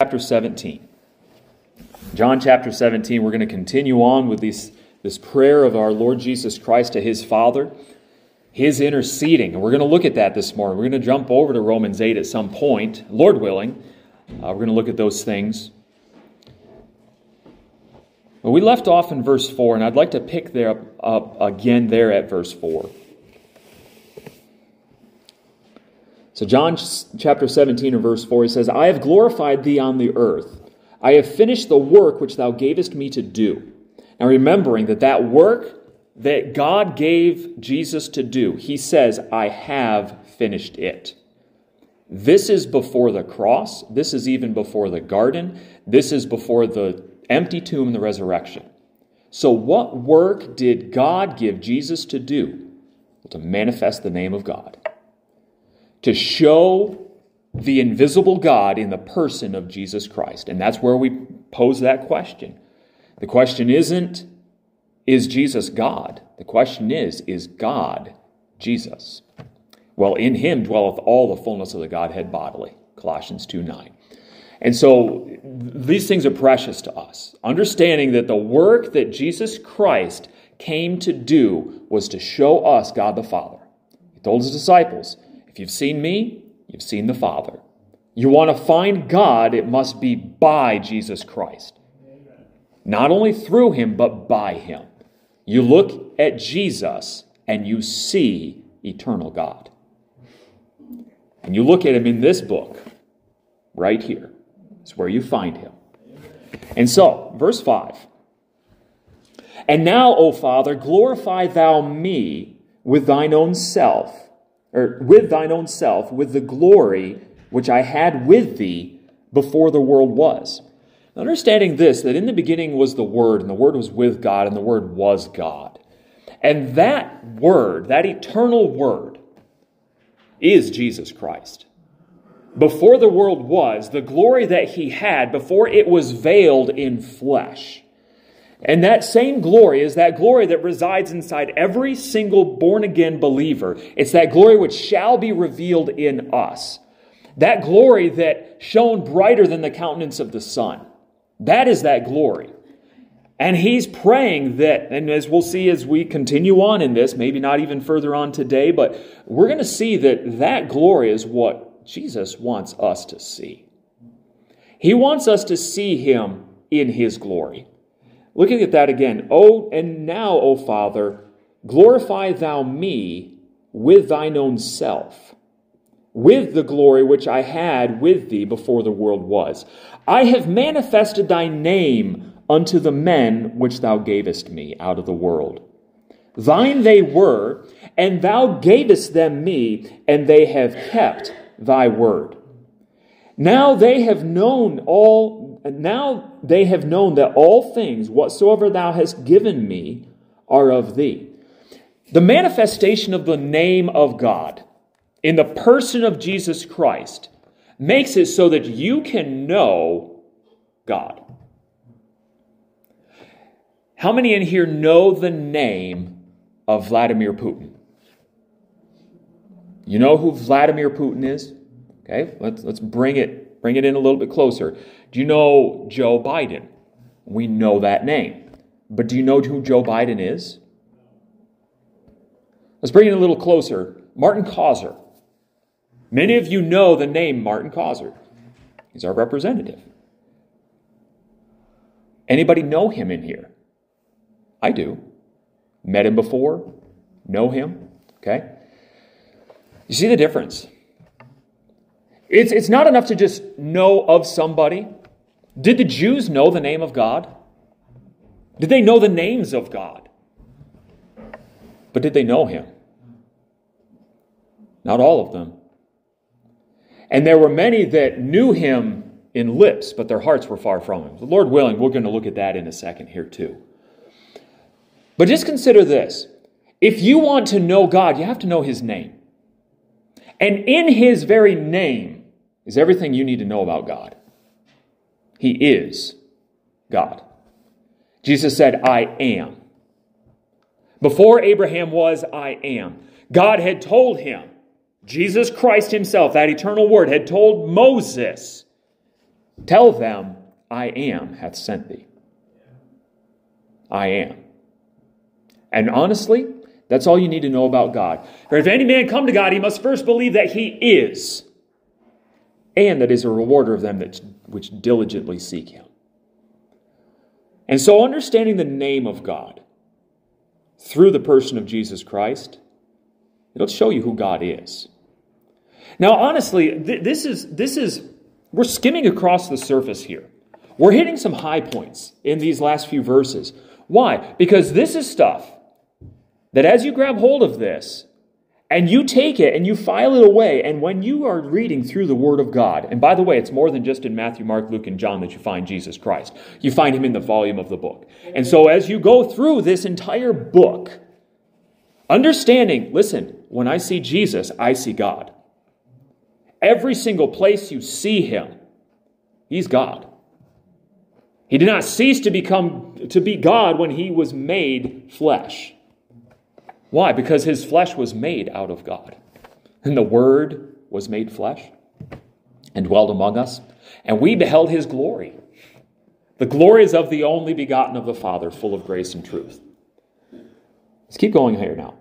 chapter 17. John chapter 17, we're going to continue on with this, this prayer of our Lord Jesus Christ to his Father, his interceding. And we're going to look at that this morning. We're going to jump over to Romans 8 at some point, Lord willing. Uh, we're going to look at those things. But we left off in verse 4, and I'd like to pick there up, up again there at verse 4. So, John chapter 17 and verse 4, he says, I have glorified thee on the earth. I have finished the work which thou gavest me to do. Now, remembering that that work that God gave Jesus to do, he says, I have finished it. This is before the cross. This is even before the garden. This is before the empty tomb and the resurrection. So, what work did God give Jesus to do? Well, to manifest the name of God to show the invisible God in the person of Jesus Christ. And that's where we pose that question. The question isn't, is Jesus God? The question is, is God Jesus? Well, in him dwelleth all the fullness of the Godhead bodily. Colossians 2 9. And so these things are precious to us. Understanding that the work that Jesus Christ came to do was to show us God the Father. He told his disciples, you've seen me, you've seen the Father. You want to find God, it must be by Jesus Christ. Not only through him, but by him. You look at Jesus and you see eternal God. And you look at him in this book, right here. It's where you find him. And so, verse 5 And now, O Father, glorify thou me with thine own self or with thine own self, with the glory which I had with thee before the world was. Understanding this, that in the beginning was the Word, and the Word was with God, and the Word was God. And that Word, that eternal Word, is Jesus Christ. Before the world was, the glory that he had, before it was veiled in flesh, and that same glory is that glory that resides inside every single born again believer. It's that glory which shall be revealed in us. That glory that shone brighter than the countenance of the sun. That is that glory. And he's praying that, and as we'll see as we continue on in this, maybe not even further on today, but we're going to see that that glory is what Jesus wants us to see. He wants us to see him in his glory. Looking at that again, oh, and now, O Father, glorify thou me with thine own self, with the glory which I had with thee before the world was. I have manifested thy name unto the men which thou gavest me out of the world. Thine they were, and thou gavest them me, and they have kept thy word. Now they have known all now they have known that all things whatsoever thou hast given me are of thee. The manifestation of the name of God in the person of Jesus Christ makes it so that you can know God. How many in here know the name of Vladimir Putin? You know who Vladimir Putin is? Okay, let's, let's bring it bring it in a little bit closer. Do you know Joe Biden? We know that name. But do you know who Joe Biden is? Let's bring it a little closer. Martin Causer. Many of you know the name Martin Causer. He's our representative. Anybody know him in here? I do. Met him before, know him. Okay? You see the difference? It's, it's not enough to just know of somebody. Did the Jews know the name of God? Did they know the names of God? But did they know him? Not all of them. And there were many that knew him in lips, but their hearts were far from him. The Lord willing, we're going to look at that in a second here too. But just consider this. If you want to know God, you have to know his name. And in his very name, is everything you need to know about God. He is God. Jesus said, I am. Before Abraham was, I am. God had told him, Jesus Christ himself, that eternal word, had told Moses, Tell them, I am hath sent thee. I am. And honestly, that's all you need to know about God. For if any man come to God, he must first believe that he is, and that is a rewarder of them that which diligently seek him. And so, understanding the name of God through the person of Jesus Christ, it'll show you who God is. Now, honestly, th- this is this is we're skimming across the surface here. We're hitting some high points in these last few verses. Why? Because this is stuff that as you grab hold of this and you take it and you file it away, and when you are reading through the Word of God, and by the way, it's more than just in Matthew, Mark, Luke, and John that you find Jesus Christ, you find him in the volume of the book. And so as you go through this entire book, understanding, listen, when I see Jesus, I see God. Every single place you see him, he's God. He did not cease to become to be God when he was made flesh. Why? Because his flesh was made out of God. And the word was made flesh and dwelled among us, and we beheld his glory. The glory is of the only begotten of the Father, full of grace and truth. Let's keep going here now.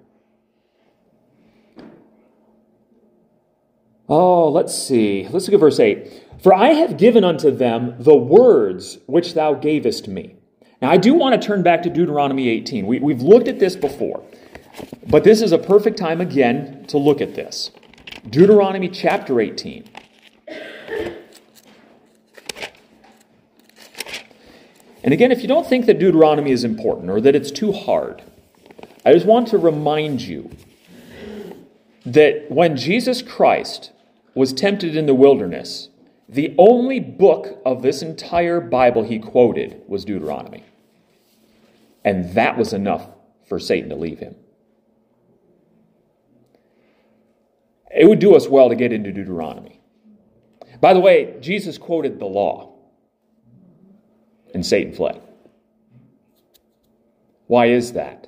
Oh, let's see. Let's look at verse 8. For I have given unto them the words which thou gavest me. Now, I do want to turn back to Deuteronomy 18. We, we've looked at this before, but this is a perfect time again to look at this. Deuteronomy chapter 18. And again, if you don't think that Deuteronomy is important or that it's too hard, I just want to remind you that when Jesus Christ was tempted in the wilderness, the only book of this entire Bible he quoted was Deuteronomy. And that was enough for Satan to leave him. It would do us well to get into Deuteronomy. By the way, Jesus quoted the law, and Satan fled. Why is that?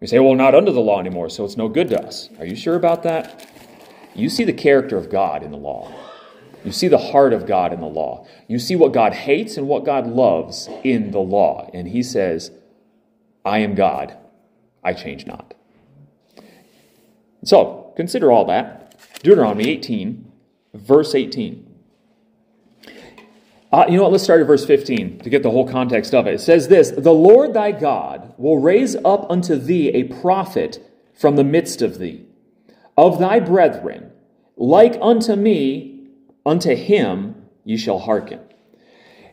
You say, well, not under the law anymore, so it's no good to us. Are you sure about that? You see the character of God in the law. You see the heart of God in the law. You see what God hates and what God loves in the law. And he says, I am God, I change not. So, consider all that. Deuteronomy 18, verse 18. Uh, you know what? Let's start at verse 15 to get the whole context of it. It says this The Lord thy God will raise up unto thee a prophet from the midst of thee of thy brethren, like unto me, unto him ye shall hearken.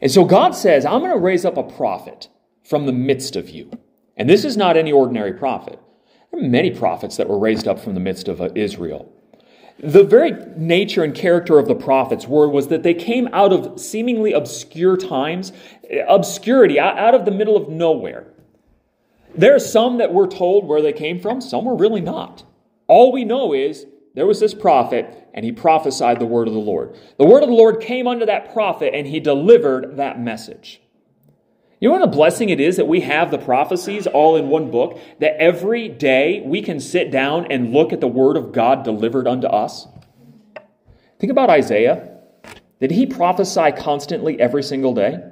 And so God says, I'm going to raise up a prophet from the midst of you. And this is not any ordinary prophet. There are many prophets that were raised up from the midst of uh, Israel. The very nature and character of the prophets were was that they came out of seemingly obscure times, obscurity, out of the middle of nowhere. There are some that were told where they came from, some were really not. All we know is there was this prophet, and he prophesied the word of the Lord. The word of the Lord came unto that prophet, and he delivered that message. You know what a blessing it is that we have the prophecies all in one book, that every day we can sit down and look at the word of God delivered unto us? Think about Isaiah. Did he prophesy constantly every single day?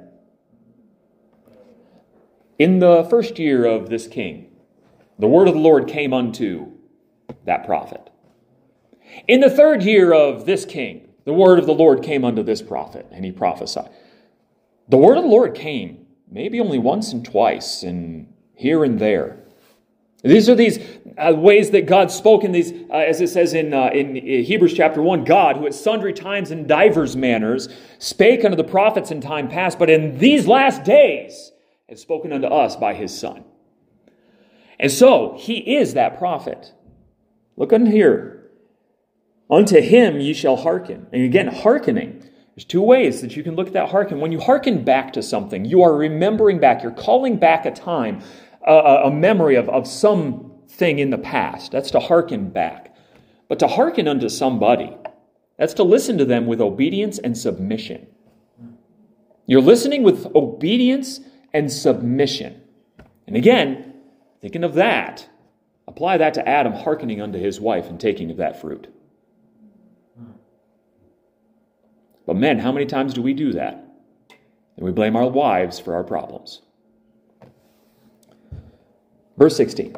In the first year of this king, the word of the Lord came unto that prophet. In the third year of this king, the word of the Lord came unto this prophet, and he prophesied. The word of the Lord came maybe only once and twice, and here and there. These are these uh, ways that God spoke in these, uh, as it says in, uh, in Hebrews chapter 1 God, who at sundry times and divers manners spake unto the prophets in time past, but in these last days has spoken unto us by his Son. And so, he is that prophet. Look on here. Unto him ye shall hearken. And again, hearkening. There's two ways that you can look at that hearken. When you hearken back to something, you are remembering back, you're calling back a time, a, a memory of, of something in the past. That's to hearken back. But to hearken unto somebody, that's to listen to them with obedience and submission. You're listening with obedience and submission. And again, thinking of that, Apply that to Adam hearkening unto his wife and taking of that fruit. But men, how many times do we do that? and we blame our wives for our problems. Verse 16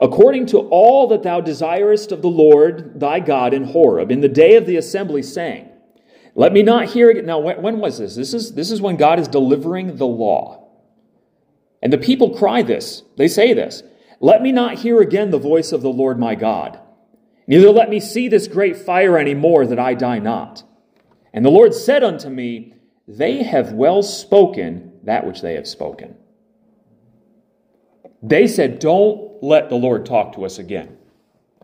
According to all that thou desirest of the Lord thy God in Horeb, in the day of the assembly, saying, Let me not hear again. Now, when was this? This is, this is when God is delivering the law. And the people cry this. They say this Let me not hear again the voice of the Lord my God. Neither let me see this great fire any more, that I die not. And the Lord said unto me, They have well spoken that which they have spoken. They said, Don't let the Lord talk to us again.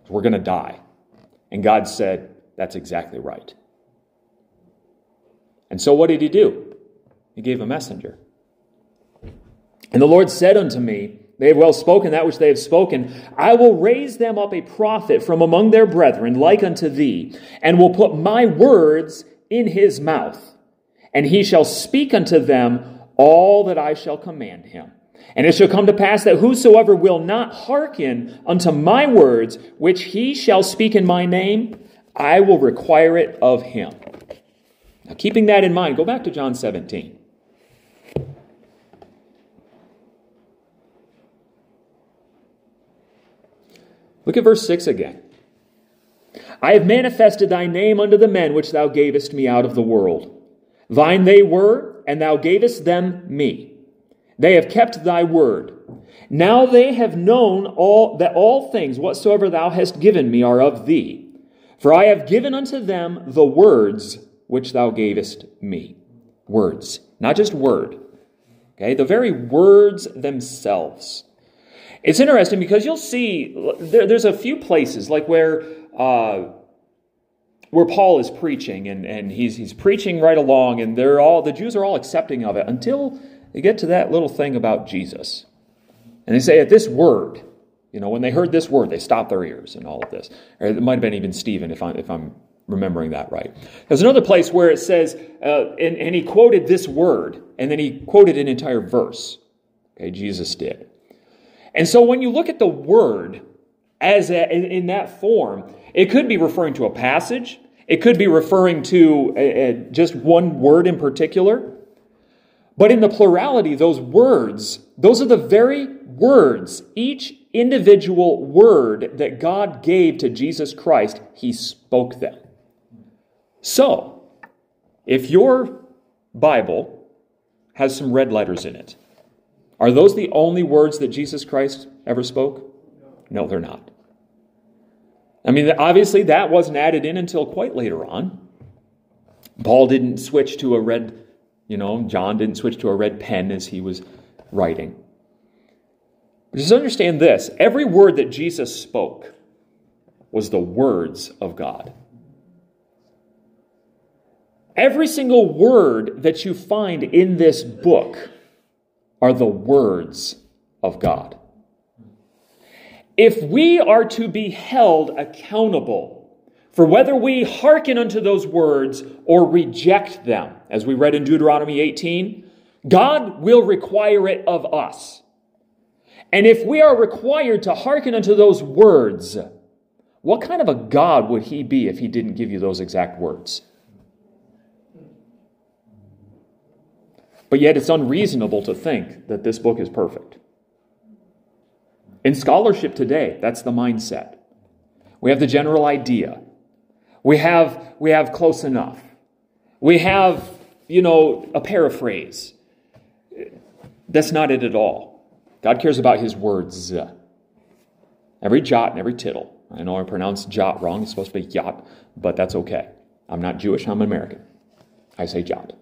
We're going to die. And God said, That's exactly right. And so what did he do? He gave a messenger. And the Lord said unto me, They have well spoken that which they have spoken. I will raise them up a prophet from among their brethren, like unto thee, and will put my words in his mouth. And he shall speak unto them all that I shall command him. And it shall come to pass that whosoever will not hearken unto my words, which he shall speak in my name, I will require it of him. Now, keeping that in mind, go back to John 17. Look at verse 6 again. I have manifested thy name unto the men which thou gavest me out of the world. Thine they were, and thou gavest them me. They have kept thy word. Now they have known all that all things whatsoever thou hast given me are of thee. For I have given unto them the words which thou gavest me. Words, not just word. Okay, the very words themselves. It's interesting because you'll see there, there's a few places like where uh, where Paul is preaching and, and he's he's preaching right along and they're all the Jews are all accepting of it until they get to that little thing about Jesus. And they say at this word, you know, when they heard this word, they stopped their ears and all of this. Or it might have been even Stephen if I'm if I'm remembering that right. There's another place where it says, uh, and, and he quoted this word, and then he quoted an entire verse. Okay, Jesus did. And so when you look at the word as a, in that form, it could be referring to a passage. It could be referring to a, a, just one word in particular. But in the plurality, those words, those are the very words, each individual word that God gave to Jesus Christ, he spoke them. So, if your Bible has some red letters in it, are those the only words that Jesus Christ ever spoke? No, they're not. I mean, obviously, that wasn't added in until quite later on. Paul didn't switch to a red, you know, John didn't switch to a red pen as he was writing. Just understand this every word that Jesus spoke was the words of God. Every single word that you find in this book are the words of God. If we are to be held accountable for whether we hearken unto those words or reject them, as we read in Deuteronomy 18, God will require it of us. And if we are required to hearken unto those words, what kind of a God would he be if he didn't give you those exact words? But yet it's unreasonable to think that this book is perfect. In scholarship today, that's the mindset. We have the general idea. We have, we have close enough. We have, you know, a paraphrase. That's not it at all. God cares about his words. Every jot and every tittle. I know I pronounced jot wrong. It's supposed to be yacht, but that's okay. I'm not Jewish, I'm American. I say jot.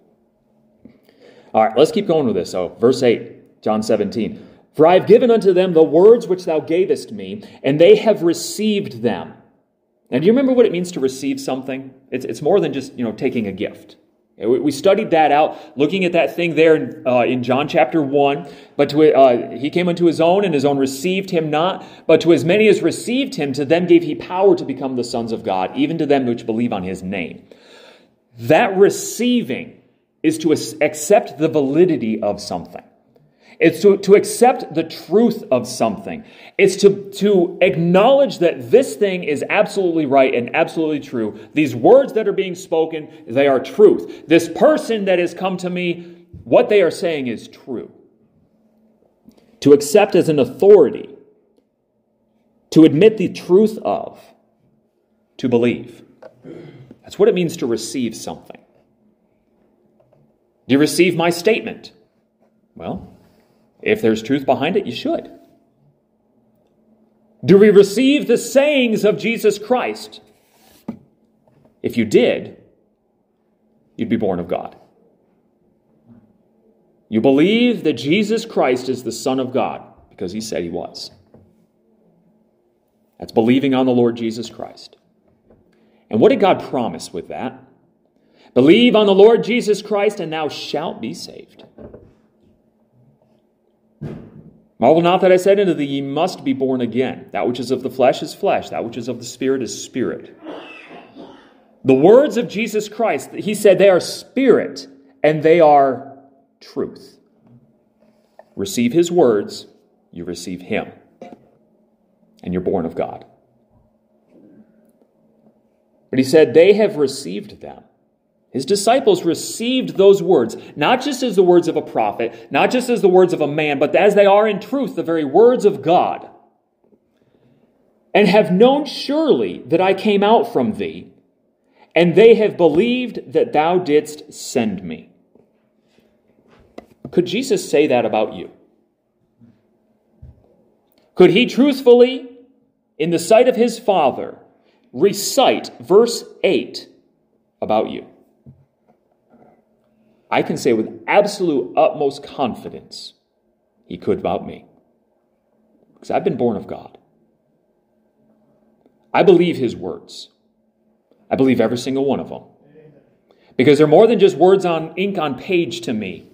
All right, let's keep going with this. So, verse 8, John 17. For I have given unto them the words which thou gavest me, and they have received them. Now, do you remember what it means to receive something? It's, it's more than just, you know, taking a gift. We studied that out, looking at that thing there in, uh, in John chapter 1. But to, uh, he came unto his own, and his own received him not. But to as many as received him, to them gave he power to become the sons of God, even to them which believe on his name. That receiving is to accept the validity of something. It's to, to accept the truth of something. It's to, to acknowledge that this thing is absolutely right and absolutely true. These words that are being spoken, they are truth. This person that has come to me, what they are saying is true. To accept as an authority, to admit the truth of, to believe. That's what it means to receive something. Do you receive my statement? Well, if there's truth behind it, you should. Do we receive the sayings of Jesus Christ? If you did, you'd be born of God. You believe that Jesus Christ is the Son of God because he said he was. That's believing on the Lord Jesus Christ. And what did God promise with that? Believe on the Lord Jesus Christ, and thou shalt be saved. Marvel not that I said unto thee, Ye must be born again. That which is of the flesh is flesh, that which is of the spirit is spirit. The words of Jesus Christ, he said they are spirit and they are truth. Receive his words, you receive him, and you're born of God. But he said, They have received them. His disciples received those words, not just as the words of a prophet, not just as the words of a man, but as they are in truth the very words of God, and have known surely that I came out from thee, and they have believed that thou didst send me. Could Jesus say that about you? Could he truthfully, in the sight of his Father, recite verse 8 about you? I can say with absolute utmost confidence, he could about me. Because I've been born of God. I believe his words. I believe every single one of them. Because they're more than just words on ink on page to me.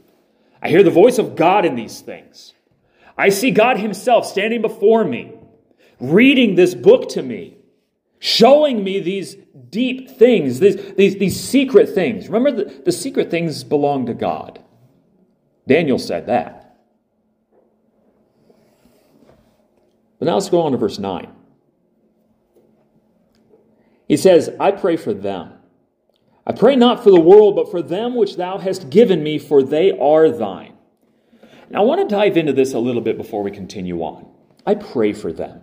I hear the voice of God in these things. I see God himself standing before me, reading this book to me, showing me these deep things, these, these, these secret things. Remember, the, the secret things belong to God. Daniel said that. But now let's go on to verse 9. He says, I pray for them. I pray not for the world, but for them which thou hast given me, for they are thine. Now, I want to dive into this a little bit before we continue on. I pray for them.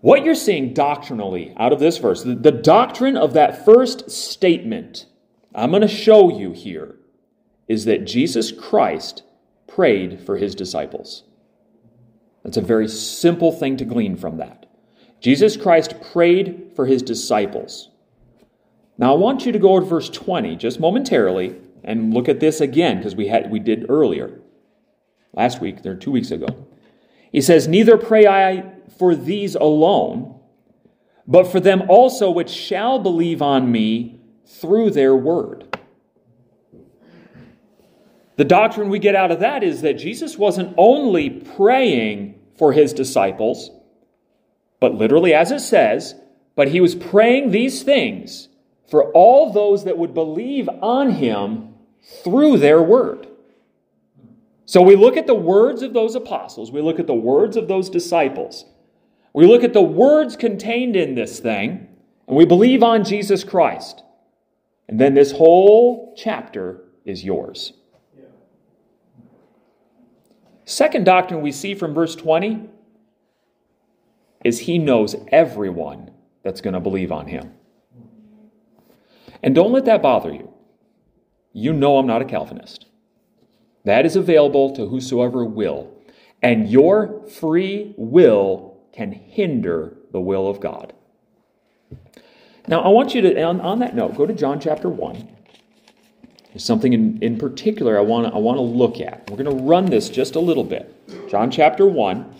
What you're seeing doctrinally out of this verse, the, the doctrine of that first statement, I'm going to show you here, is that Jesus Christ prayed for his disciples. That's a very simple thing to glean from that. Jesus Christ prayed for his disciples. Now I want you to go to verse 20 just momentarily and look at this again because we had we did earlier. Last week, or two weeks ago. He says, Neither pray I for these alone, but for them also which shall believe on me through their word. The doctrine we get out of that is that Jesus wasn't only praying for his disciples, but literally, as it says, but he was praying these things for all those that would believe on him through their word. So we look at the words of those apostles, we look at the words of those disciples, we look at the words contained in this thing, and we believe on Jesus Christ. And then this whole chapter is yours. Second doctrine we see from verse 20 is he knows everyone that's going to believe on him. And don't let that bother you. You know I'm not a Calvinist. That is available to whosoever will. And your free will can hinder the will of God. Now, I want you to, on, on that note, go to John chapter 1. There's something in, in particular I want to I want to look at. We're going to run this just a little bit. John chapter 1.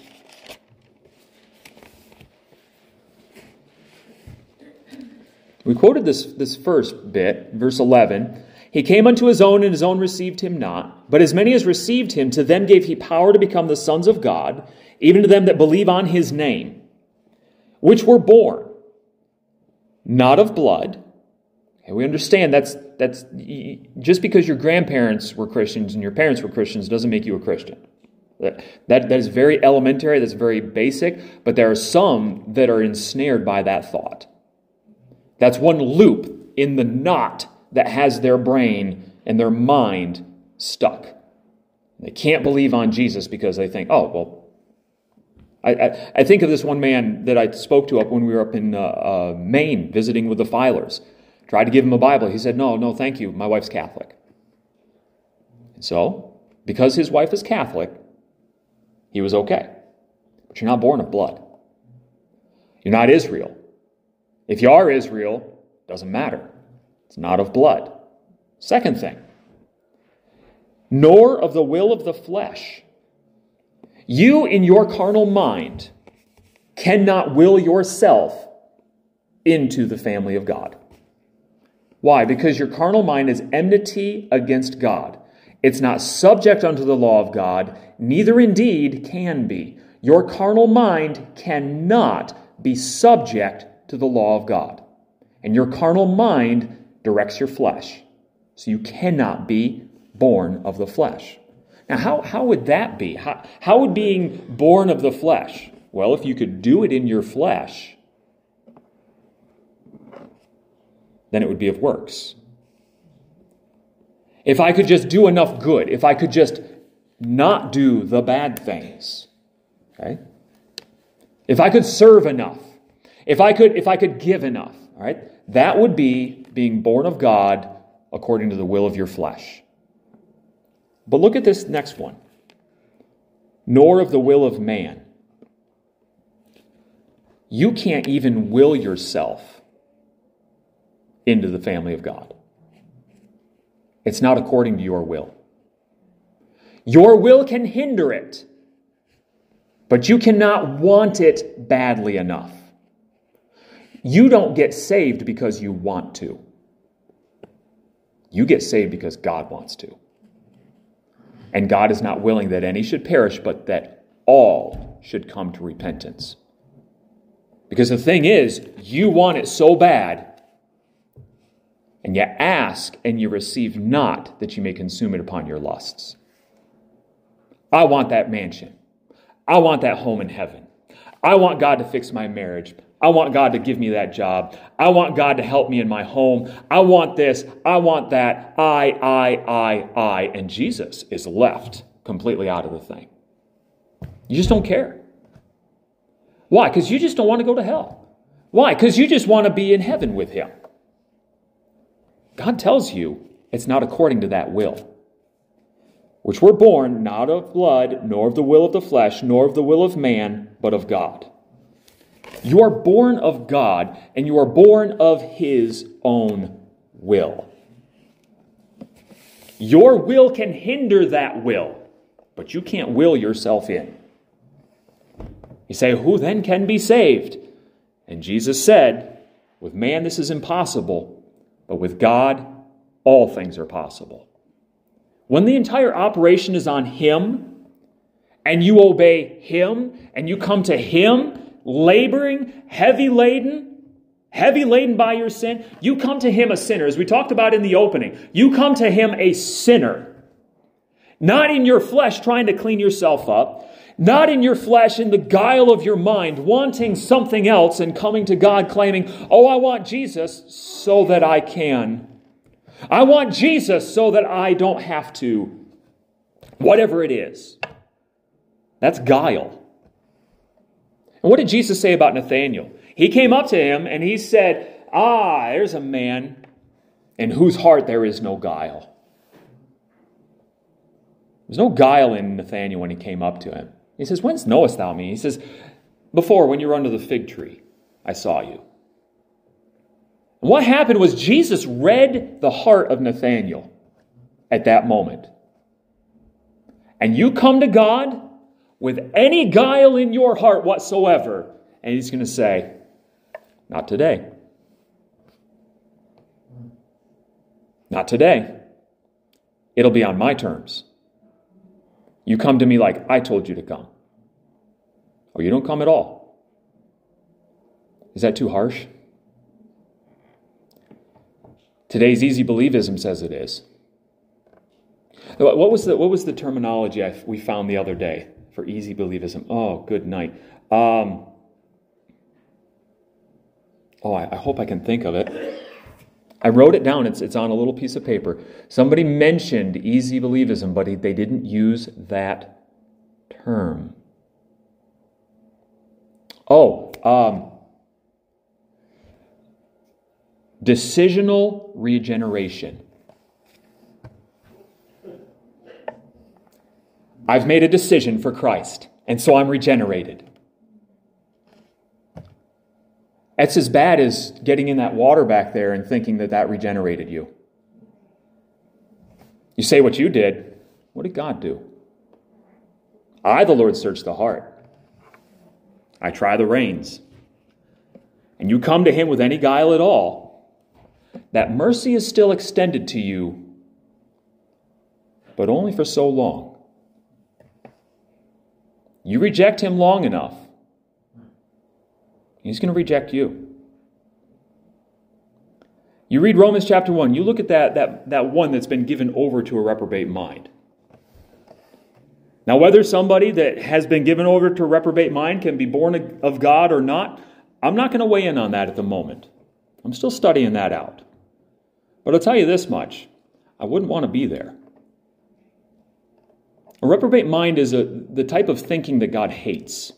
We quoted this, this first bit, verse 11. He came unto his own, and his own received him not. But as many as received him, to them gave he power to become the sons of God, even to them that believe on his name, which were born not of blood. And we understand that's, that's just because your grandparents were Christians and your parents were Christians doesn't make you a Christian. That, that, that is very elementary, that's very basic, but there are some that are ensnared by that thought. That's one loop in the knot that has their brain and their mind stuck. They can't believe on Jesus because they think, oh, well, I, I, I think of this one man that I spoke to up when we were up in uh, uh, Maine visiting with the Filers. Tried to give him a Bible. He said, no, no, thank you. My wife's Catholic. And so, because his wife is Catholic, he was okay. But you're not born of blood. You're not Israel. If you are Israel, doesn't matter. It's not of blood. Second thing, nor of the will of the flesh. You, in your carnal mind, cannot will yourself into the family of God. Why? Because your carnal mind is enmity against God. It's not subject unto the law of God, neither indeed can be. Your carnal mind cannot be subject to the law of God. And your carnal mind directs your flesh. So you cannot be born of the flesh. Now, how, how would that be? How, how would being born of the flesh? Well, if you could do it in your flesh, then it would be of works. If I could just do enough good, if I could just not do the bad things, okay? If I could serve enough, if I could, if I could give enough, all right, that would be being born of God according to the will of your flesh. But look at this next one. Nor of the will of man. You can't even will yourself into the family of God. It's not according to your will. Your will can hinder it, but you cannot want it badly enough. You don't get saved because you want to. You get saved because God wants to. And God is not willing that any should perish, but that all should come to repentance. Because the thing is, you want it so bad, and you ask and you receive not that you may consume it upon your lusts. I want that mansion. I want that home in heaven. I want God to fix my marriage. I want God to give me that job. I want God to help me in my home. I want this. I want that. I, I, I, I. And Jesus is left completely out of the thing. You just don't care. Why? Because you just don't want to go to hell. Why? Because you just want to be in heaven with Him. God tells you it's not according to that will, which we're born not of blood, nor of the will of the flesh, nor of the will of man, but of God. You are born of God, and you are born of His own will. Your will can hinder that will, but you can't will yourself in. You say, Who then can be saved? And Jesus said, With man this is impossible, but with God all things are possible. When the entire operation is on Him, and you obey Him, and you come to Him, laboring, heavy laden, heavy laden by your sin, you come to him a sinner. As we talked about in the opening, you come to him a sinner. Not in your flesh trying to clean yourself up, not in your flesh in the guile of your mind, wanting something else and coming to God claiming, Oh, I want Jesus so that I can. I want Jesus so that I don't have to. Whatever it is. That's guile. And what did Jesus say about Nathanael? He came up to him and he said, Ah, there's a man in whose heart there is no guile. There's no guile in Nathanael when he came up to him. He says, Whence knowest thou me? He says, Before, when you were under the fig tree, I saw you. And what happened was Jesus read the heart of Nathanael at that moment. And you come to God with any guile in your heart whatsoever. And he's going to say, Not today. Not today. It'll be on my terms. You come to me like I told you to come. Or you don't come at all. Is that too harsh? Today's easy believism says it is. What was the, what was the terminology I, we found the other day for easy believism? Oh, good night. Um, oh, I, I hope I can think of it. I wrote it down. It's, it's on a little piece of paper. Somebody mentioned easy believism, but they didn't use that term. Oh, um, decisional regeneration. I've made a decision for Christ, and so I'm regenerated. That's as bad as getting in that water back there and thinking that that regenerated you. You say what you did. What did God do? I, the Lord, search the heart. I try the reins. And you come to Him with any guile at all, that mercy is still extended to you, but only for so long. You reject Him long enough, He's going to reject you. You read Romans chapter 1, you look at that, that, that one that's been given over to a reprobate mind. Now, whether somebody that has been given over to a reprobate mind can be born of God or not, I'm not going to weigh in on that at the moment. I'm still studying that out. But I'll tell you this much I wouldn't want to be there. A reprobate mind is a, the type of thinking that God hates.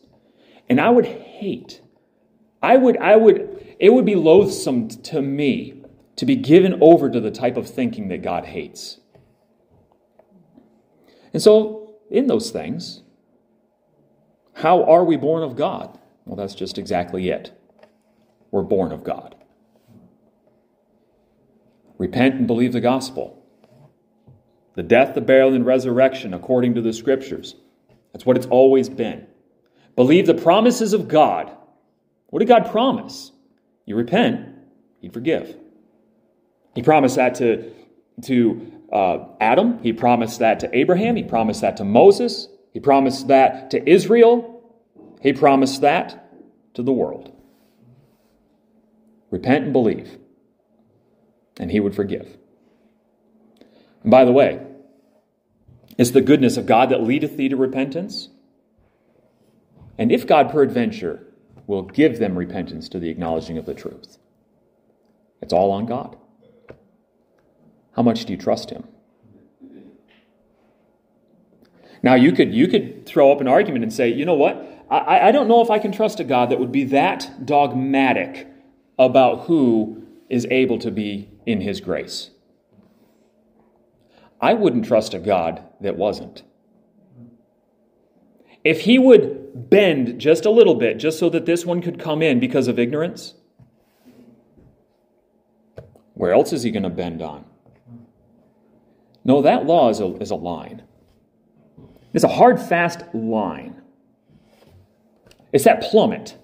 And I would hate I would, I would, it would be loathsome to me to be given over to the type of thinking that God hates. And so, in those things, how are we born of God? Well, that's just exactly it. We're born of God. Repent and believe the gospel. The death, the burial, and resurrection according to the scriptures. That's what it's always been. Believe the promises of God what did God promise? You repent, He'd forgive. He promised that to, to uh, Adam. He promised that to Abraham. He promised that to Moses. He promised that to Israel. He promised that to the world. Repent and believe, and He would forgive. And by the way, it's the goodness of God that leadeth thee to repentance. And if God peradventure will give them repentance to the acknowledging of the truth. It's all on God. How much do you trust Him? Now, you could, you could throw up an argument and say, you know what? I, I don't know if I can trust a God that would be that dogmatic about who is able to be in His grace. I wouldn't trust a God that wasn't. If He would bend just a little bit, just so that this one could come in because of ignorance? Where else is he going to bend on? No, that law is a, is a line. It's a hard, fast line. It's that plummet,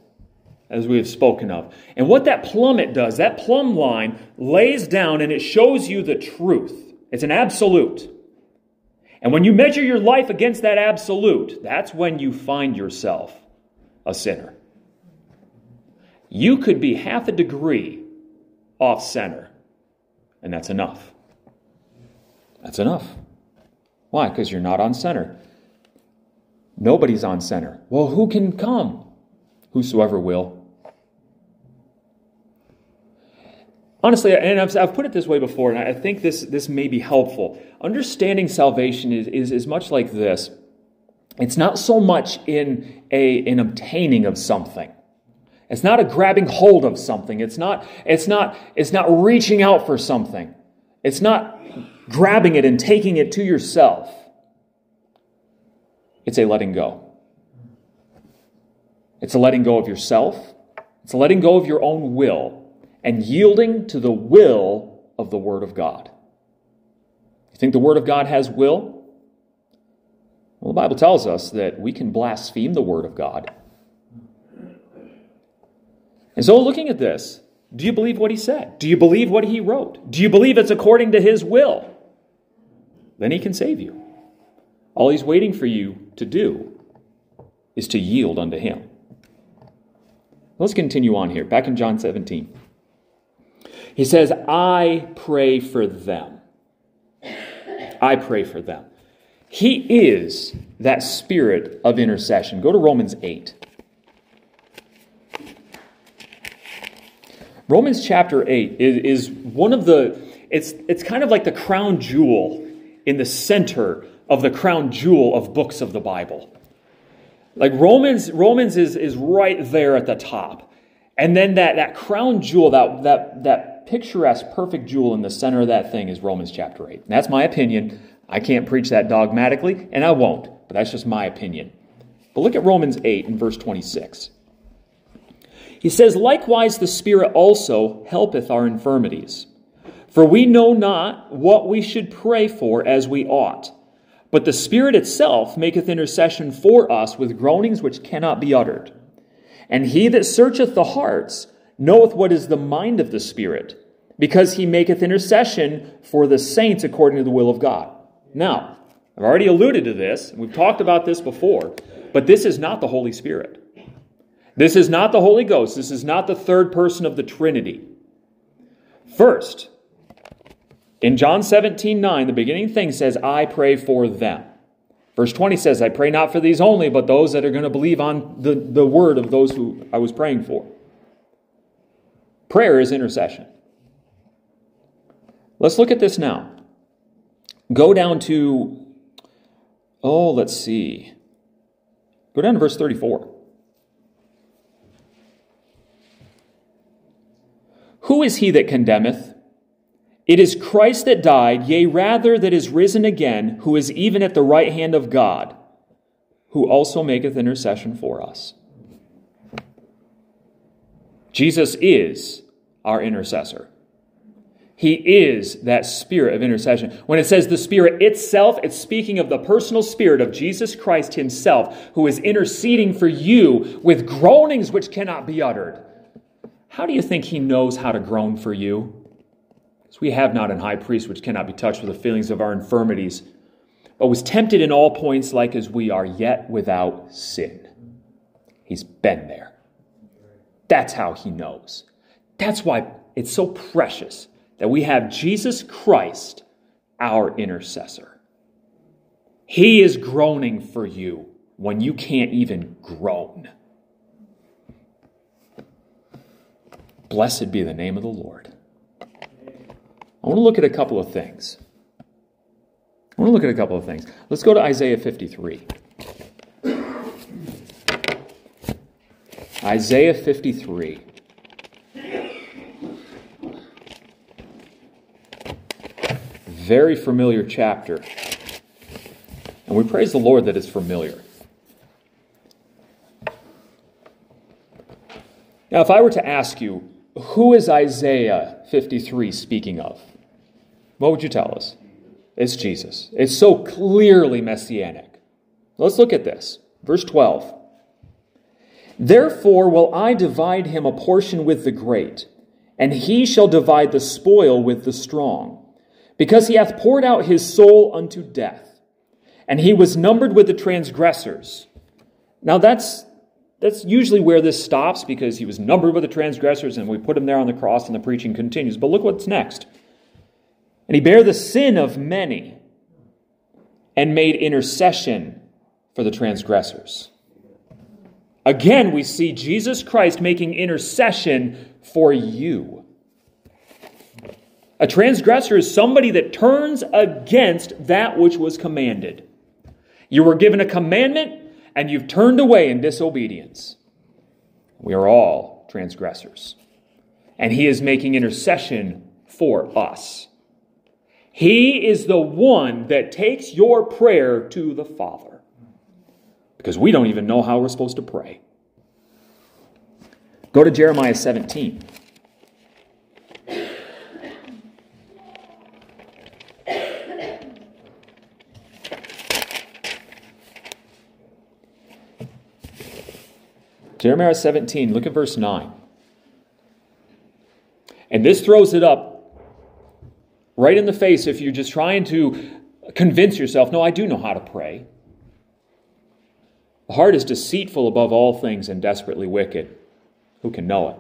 as we have spoken of. And what that plummet does, that plumb line lays down and it shows you the truth. It's an absolute. And when you measure your life against that absolute, that's when you find yourself a sinner. You could be half a degree off center, and that's enough. That's enough. Why? Because you're not on center. Nobody's on center. Well, who can come? Whosoever will. Honestly, and I've, I've, put it this way before, and I think this, this may be helpful. Understanding salvation is, is, is much like this it's not so much in a, an obtaining of something. It's not a grabbing hold of something. It's not, it's not, it's not reaching out for something. It's not grabbing it and taking it to yourself. It's a letting go. It's a letting go of yourself. It's a letting go of your own will and yielding to the will of the Word of God. You think the Word of God has will? Well, the Bible tells us that we can blaspheme the Word of God. And so, looking at this, do you believe what he said? Do you believe what he wrote? Do you believe it's according to his will? Then he can save you. All he's waiting for you to do is to yield unto him. Let's continue on here. Back in John 17. He says, I pray for them. I pray for them. He is that spirit of intercession. Go to Romans 8. Romans chapter 8 is, is one of the, it's, it's kind of like the crown jewel in the center of the crown jewel of books of the Bible. Like Romans, Romans is, is right there at the top. And then that, that crown jewel, that, that, that picturesque, perfect jewel in the center of that thing is Romans chapter 8. And that's my opinion. I can't preach that dogmatically, and I won't, but that's just my opinion. But look at Romans 8 and verse 26. He says, Likewise, the Spirit also helpeth our infirmities. For we know not what we should pray for as we ought. But the Spirit itself maketh intercession for us with groanings which cannot be uttered. And he that searcheth the hearts knoweth what is the mind of the Spirit, because he maketh intercession for the saints according to the will of God. Now, I've already alluded to this, we've talked about this before, but this is not the Holy Spirit. This is not the Holy Ghost. This is not the third person of the Trinity. First, in John 17, 9, the beginning thing says, I pray for them. Verse 20 says, I pray not for these only, but those that are going to believe on the, the word of those who I was praying for. Prayer is intercession. Let's look at this now. Go down to, oh, let's see. Go down to verse 34. Who is he that condemneth? It is Christ that died, yea, rather that is risen again, who is even at the right hand of God, who also maketh intercession for us. Jesus is our intercessor. He is that spirit of intercession. When it says the spirit itself, it's speaking of the personal spirit of Jesus Christ himself, who is interceding for you with groanings which cannot be uttered. How do you think he knows how to groan for you? Because we have not an high priest which cannot be touched with the feelings of our infirmities, but was tempted in all points like as we are, yet without sin. He's been there. That's how he knows. That's why it's so precious that we have Jesus Christ, our intercessor. He is groaning for you when you can't even groan. Blessed be the name of the Lord. I want to look at a couple of things. I want to look at a couple of things. Let's go to Isaiah 53. Isaiah 53. Very familiar chapter. And we praise the Lord that it's familiar. Now, if I were to ask you, who is Isaiah 53 speaking of? What would you tell us? It's Jesus. It's so clearly messianic. Let's look at this. Verse 12. Therefore will I divide him a portion with the great, and he shall divide the spoil with the strong, because he hath poured out his soul unto death, and he was numbered with the transgressors. Now that's that's usually where this stops because he was numbered with the transgressors and we put him there on the cross and the preaching continues. But look what's next. And he bare the sin of many and made intercession for the transgressors. Again, we see Jesus Christ making intercession for you. A transgressor is somebody that turns against that which was commanded. You were given a commandment, and you've turned away in disobedience. We are all transgressors. And he is making intercession for us. He is the one that takes your prayer to the Father. Because we don't even know how we're supposed to pray. Go to Jeremiah 17. Jeremiah 17, look at verse 9. And this throws it up right in the face if you're just trying to convince yourself, no, I do know how to pray. The heart is deceitful above all things and desperately wicked. Who can know it?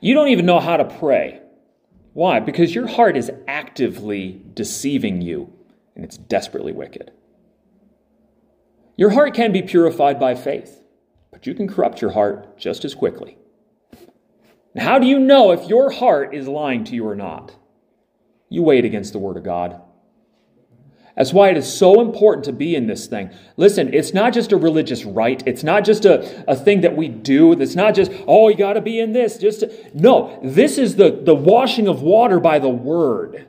You don't even know how to pray. Why? Because your heart is actively deceiving you, and it's desperately wicked. Your heart can be purified by faith, but you can corrupt your heart just as quickly. How do you know if your heart is lying to you or not? You weigh it against the Word of God. That's why it is so important to be in this thing. Listen, it's not just a religious rite. It's not just a, a thing that we do. It's not just, oh, you got to be in this. Just to, No, this is the, the washing of water by the word.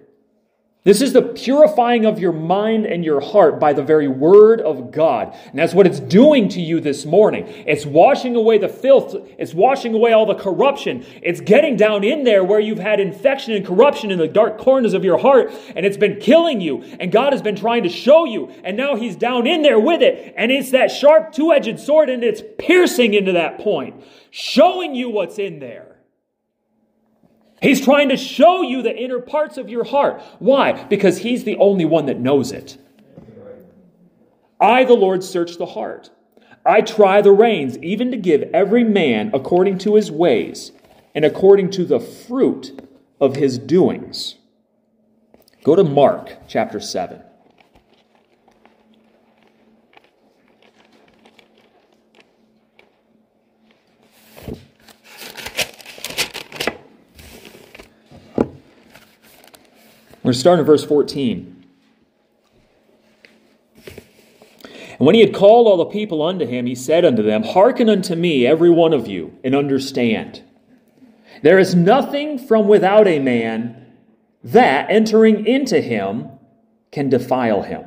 This is the purifying of your mind and your heart by the very word of God. And that's what it's doing to you this morning. It's washing away the filth. It's washing away all the corruption. It's getting down in there where you've had infection and corruption in the dark corners of your heart and it's been killing you. And God has been trying to show you. And now he's down in there with it. And it's that sharp two-edged sword and it's piercing into that point, showing you what's in there. He's trying to show you the inner parts of your heart. Why? Because He's the only one that knows it. I, the Lord, search the heart. I try the reins, even to give every man according to his ways and according to the fruit of his doings. Go to Mark chapter 7. We're going to start in verse 14. And when he had called all the people unto him, he said unto them, Hearken unto me, every one of you, and understand. There is nothing from without a man that, entering into him, can defile him.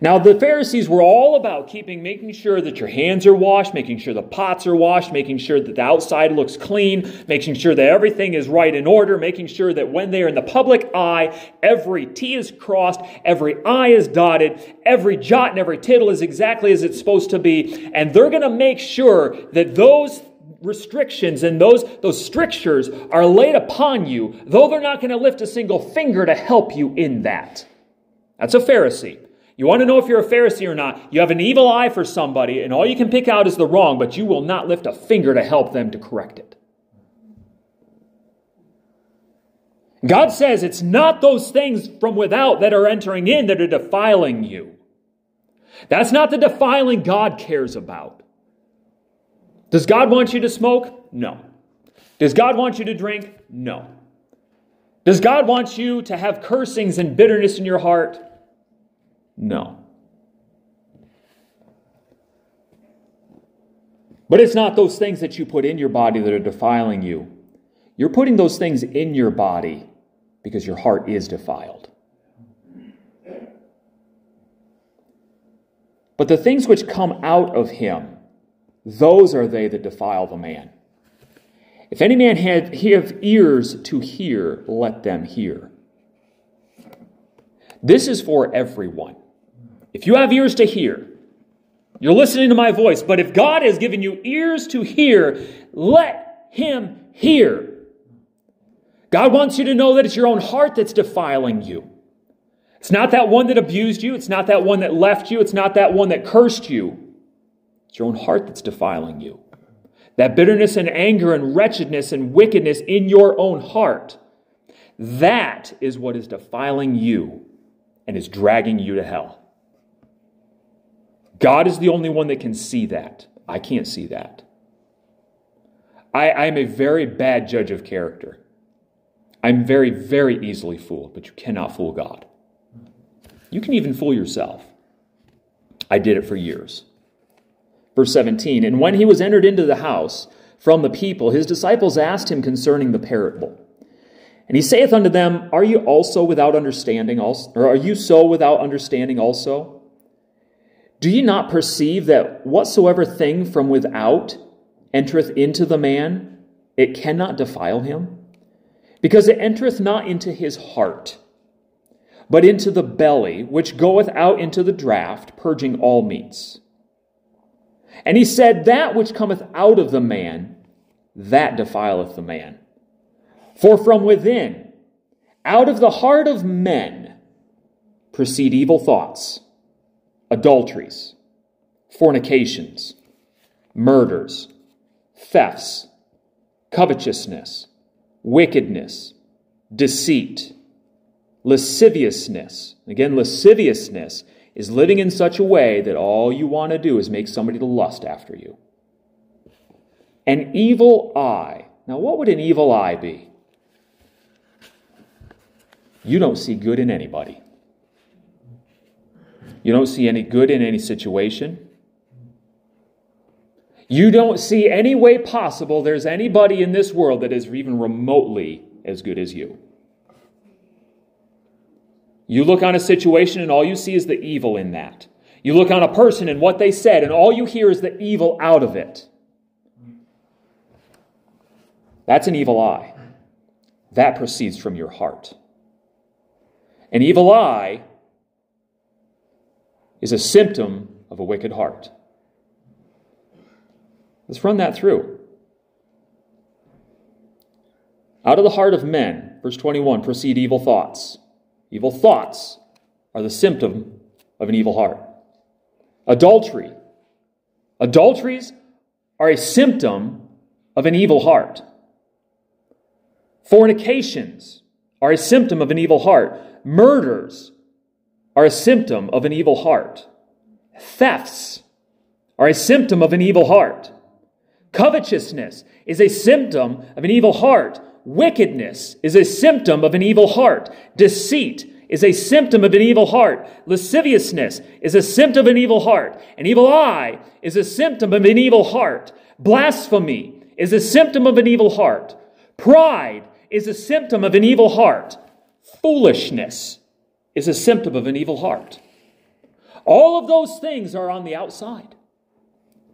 Now, the Pharisees were all about keeping, making sure that your hands are washed, making sure the pots are washed, making sure that the outside looks clean, making sure that everything is right in order, making sure that when they are in the public eye, every T is crossed, every I is dotted, every jot and every tittle is exactly as it's supposed to be. And they're going to make sure that those restrictions and those, those strictures are laid upon you, though they're not going to lift a single finger to help you in that. That's a Pharisee. You want to know if you're a Pharisee or not? You have an evil eye for somebody, and all you can pick out is the wrong, but you will not lift a finger to help them to correct it. God says it's not those things from without that are entering in that are defiling you. That's not the defiling God cares about. Does God want you to smoke? No. Does God want you to drink? No. Does God want you to have cursings and bitterness in your heart? No. But it's not those things that you put in your body that are defiling you. You're putting those things in your body because your heart is defiled. But the things which come out of him, those are they that defile the man. If any man have, have ears to hear, let them hear. This is for everyone. If you have ears to hear, you're listening to my voice, but if God has given you ears to hear, let him hear. God wants you to know that it's your own heart that's defiling you. It's not that one that abused you. It's not that one that left you. It's not that one that cursed you. It's your own heart that's defiling you. That bitterness and anger and wretchedness and wickedness in your own heart. That is what is defiling you and is dragging you to hell. God is the only one that can see that. I can't see that. I, am a very bad judge of character. I'm very, very easily fooled, but you cannot fool God. You can even fool yourself. I did it for years. Verse 17 And when he was entered into the house from the people, his disciples asked him concerning the parable. And he saith unto them, Are you also without understanding also, or are you so without understanding also? Do ye not perceive that whatsoever thing from without entereth into the man, it cannot defile him? Because it entereth not into his heart, but into the belly, which goeth out into the draught, purging all meats. And he said, That which cometh out of the man, that defileth the man. For from within, out of the heart of men, proceed evil thoughts adulteries, fornications, murders, thefts, covetousness, wickedness, deceit, lasciviousness. Again, lasciviousness is living in such a way that all you want to do is make somebody to lust after you. An evil eye. Now, what would an evil eye be? You don't see good in anybody. You don't see any good in any situation. You don't see any way possible there's anybody in this world that is even remotely as good as you. You look on a situation and all you see is the evil in that. You look on a person and what they said, and all you hear is the evil out of it. That's an evil eye. That proceeds from your heart. An evil eye is a symptom of a wicked heart. Let's run that through. Out of the heart of men, verse 21, proceed evil thoughts. Evil thoughts are the symptom of an evil heart. Adultery. Adulteries are a symptom of an evil heart. Fornications are a symptom of an evil heart. Murders are a symptom of an evil heart. Thefts are a symptom of an evil heart. Covetousness is a symptom of an evil heart. Wickedness is a symptom of an evil heart. Deceit is a symptom of an evil heart. Lasciviousness is a symptom of an evil heart. An evil eye is a symptom of an evil heart. Blasphemy is a symptom of an evil heart. Pride is a symptom of an evil heart. Foolishness is a symptom of an evil heart. All of those things are on the outside,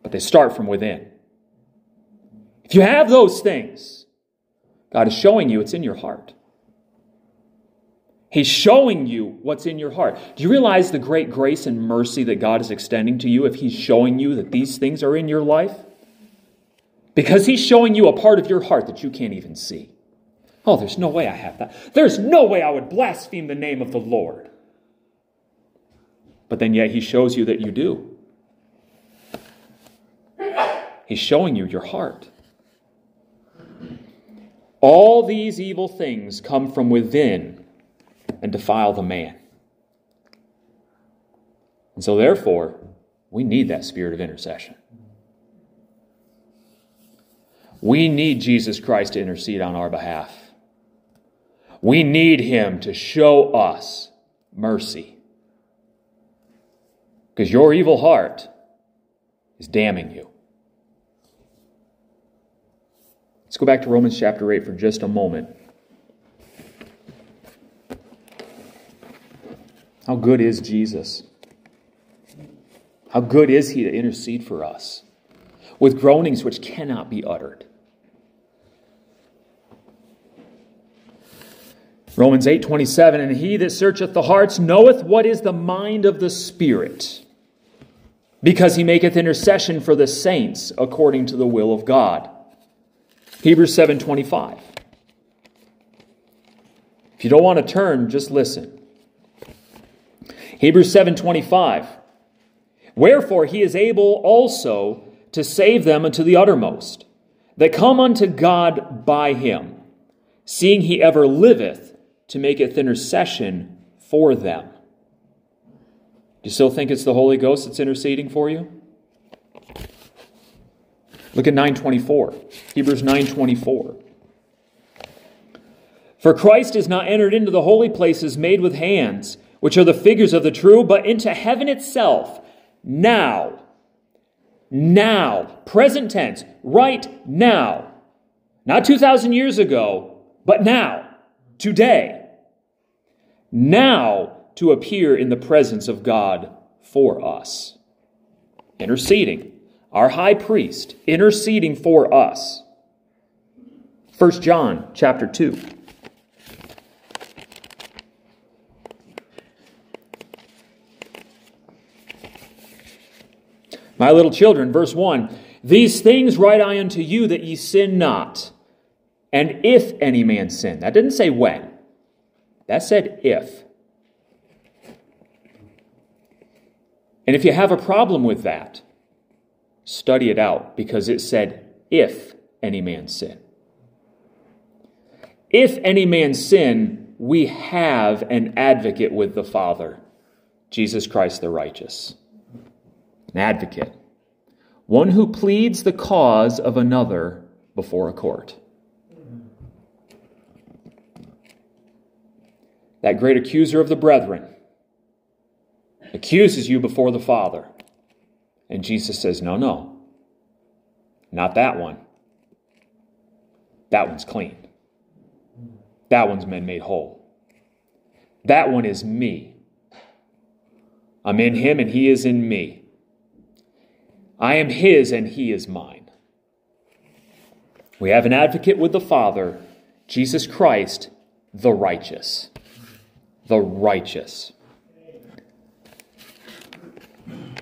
but they start from within. If you have those things, God is showing you it's in your heart. He's showing you what's in your heart. Do you realize the great grace and mercy that God is extending to you if He's showing you that these things are in your life? Because He's showing you a part of your heart that you can't even see. Oh, there's no way I have that. There's no way I would blaspheme the name of the Lord. But then yet He shows you that you do. He's showing you your heart. All these evil things come from within and defile the man. And so, therefore, we need that spirit of intercession. We need Jesus Christ to intercede on our behalf. We need him to show us mercy. Because your evil heart is damning you. Let's go back to Romans chapter 8 for just a moment. How good is Jesus? How good is he to intercede for us with groanings which cannot be uttered? Romans 8:27 and he that searcheth the hearts knoweth what is the mind of the spirit because he maketh intercession for the saints according to the will of God. Hebrews 7:25 If you don't want to turn just listen. Hebrews 7:25 Wherefore he is able also to save them unto the uttermost that come unto God by him seeing he ever liveth to make maketh intercession for them. Do you still think it's the Holy Ghost that's interceding for you? Look at 924. Hebrews 924. For Christ is not entered into the holy places made with hands which are the figures of the true, but into heaven itself, now. Now. Present tense, right now. Not 2,000 years ago, but now. Today. Now to appear in the presence of God for us. Interceding. Our high priest interceding for us. 1 John chapter 2. My little children, verse 1 These things write I unto you that ye sin not. And if any man sin, that didn't say when, that said if. And if you have a problem with that, study it out because it said if any man sin. If any man sin, we have an advocate with the Father, Jesus Christ the righteous. An advocate. One who pleads the cause of another before a court. That great accuser of the brethren accuses you before the Father. And Jesus says, No, no, not that one. That one's clean. That one's been made whole. That one is me. I'm in him and he is in me. I am his and he is mine. We have an advocate with the Father, Jesus Christ, the righteous. The righteous.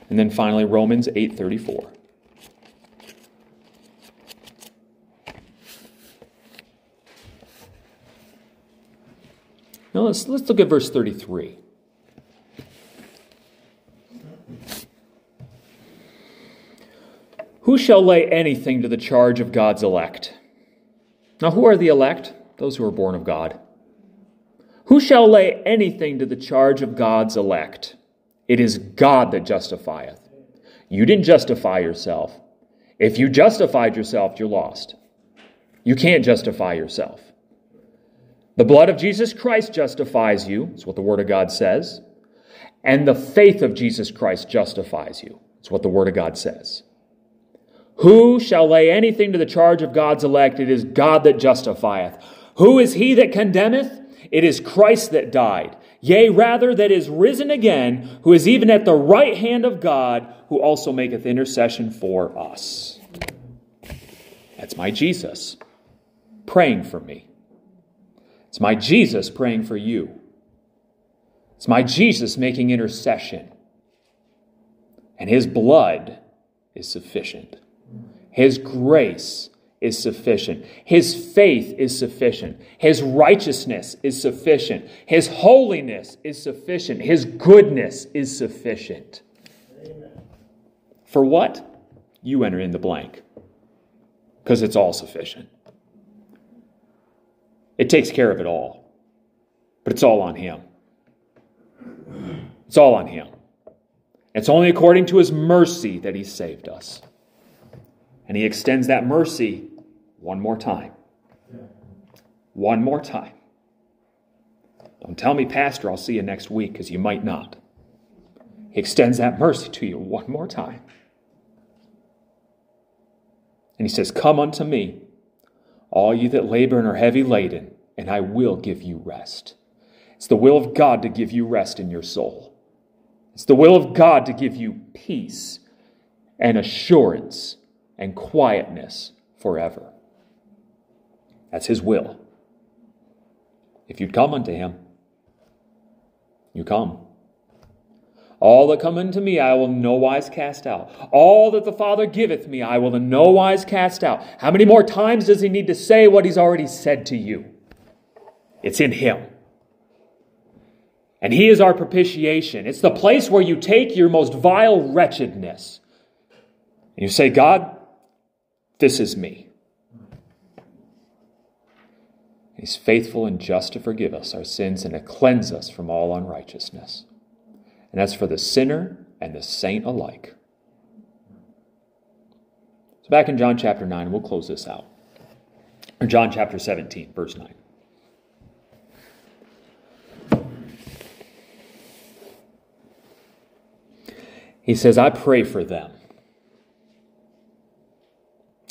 And then finally Romans 8:34. Now let's, let's look at verse 33. Who shall lay anything to the charge of God's elect? Now, who are the elect? Those who are born of God. Who shall lay anything to the charge of God's elect? It is God that justifieth. You didn't justify yourself. If you justified yourself, you're lost. You can't justify yourself. The blood of Jesus Christ justifies you, that's what the Word of God says. And the faith of Jesus Christ justifies you. That's what the Word of God says. Who shall lay anything to the charge of God's elect? It is God that justifieth. Who is he that condemneth? It is Christ that died. Yea, rather, that is risen again, who is even at the right hand of God, who also maketh intercession for us. That's my Jesus praying for me. It's my Jesus praying for you. It's my Jesus making intercession. And his blood is sufficient. His grace is sufficient. His faith is sufficient. His righteousness is sufficient. His holiness is sufficient. His goodness is sufficient. For what? You enter in the blank. Because it's all sufficient. It takes care of it all. But it's all on Him. It's all on Him. It's only according to His mercy that He saved us. And He extends that mercy one more time. One more time. Don't tell me, Pastor, I'll see you next week, because you might not. He extends that mercy to you one more time. And he says, Come unto me, all you that labor and are heavy laden, and I will give you rest. It's the will of God to give you rest in your soul. It's the will of God to give you peace and assurance and quietness forever. That's His will. If you'd come unto Him, you come. All that come unto me I will no wise cast out. All that the Father giveth me I will in no wise cast out. How many more times does he need to say what he's already said to you? It's in him. And he is our propitiation. It's the place where you take your most vile wretchedness and you say, God, this is me. He's faithful and just to forgive us our sins and to cleanse us from all unrighteousness. And that's for the sinner and the saint alike. So, back in John chapter 9, we'll close this out. Or John chapter 17, verse 9. He says, I pray for them.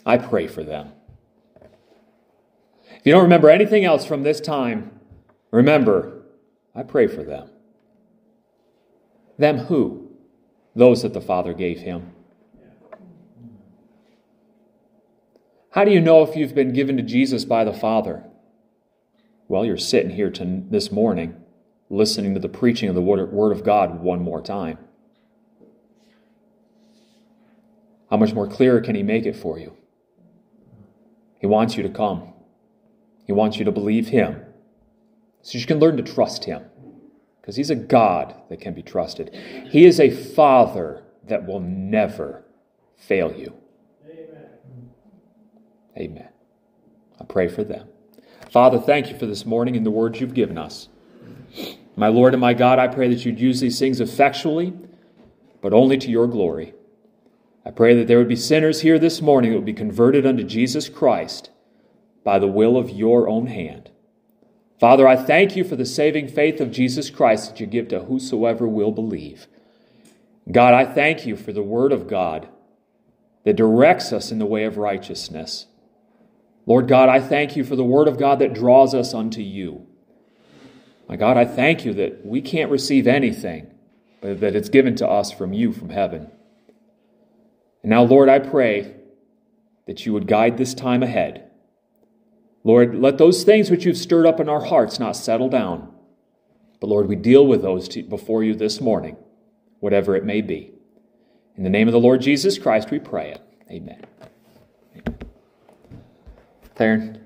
I pray for them. If you don't remember anything else from this time, remember, I pray for them. Them who? Those that the Father gave him. How do you know if you've been given to Jesus by the Father? Well, you're sitting here to, this morning listening to the preaching of the Word of God one more time. How much more clearer can He make it for you? He wants you to come. He wants you to believe Him so you can learn to trust Him because He's a God that can be trusted. He is a Father that will never fail you. Amen. Amen. I pray for them. Father, thank you for this morning and the words you've given us. My Lord and my God, I pray that you'd use these things effectually, but only to your glory. I pray that there would be sinners here this morning that would be converted unto Jesus Christ by the will of your own hand. Father, I thank you for the saving faith of Jesus Christ that you give to whosoever will believe. God, I thank you for the Word of God that directs us in the way of righteousness. Lord God, I thank you for the Word of God that draws us unto you. My God, I thank you that we can't receive anything, but that it's given to us from you from heaven. And now, Lord, I pray that you would guide this time ahead. Lord, let those things which you've stirred up in our hearts not settle down. But Lord, we deal with those before you this morning, whatever it may be. In the name of the Lord Jesus Christ, we pray it. Amen. Amen. Theron.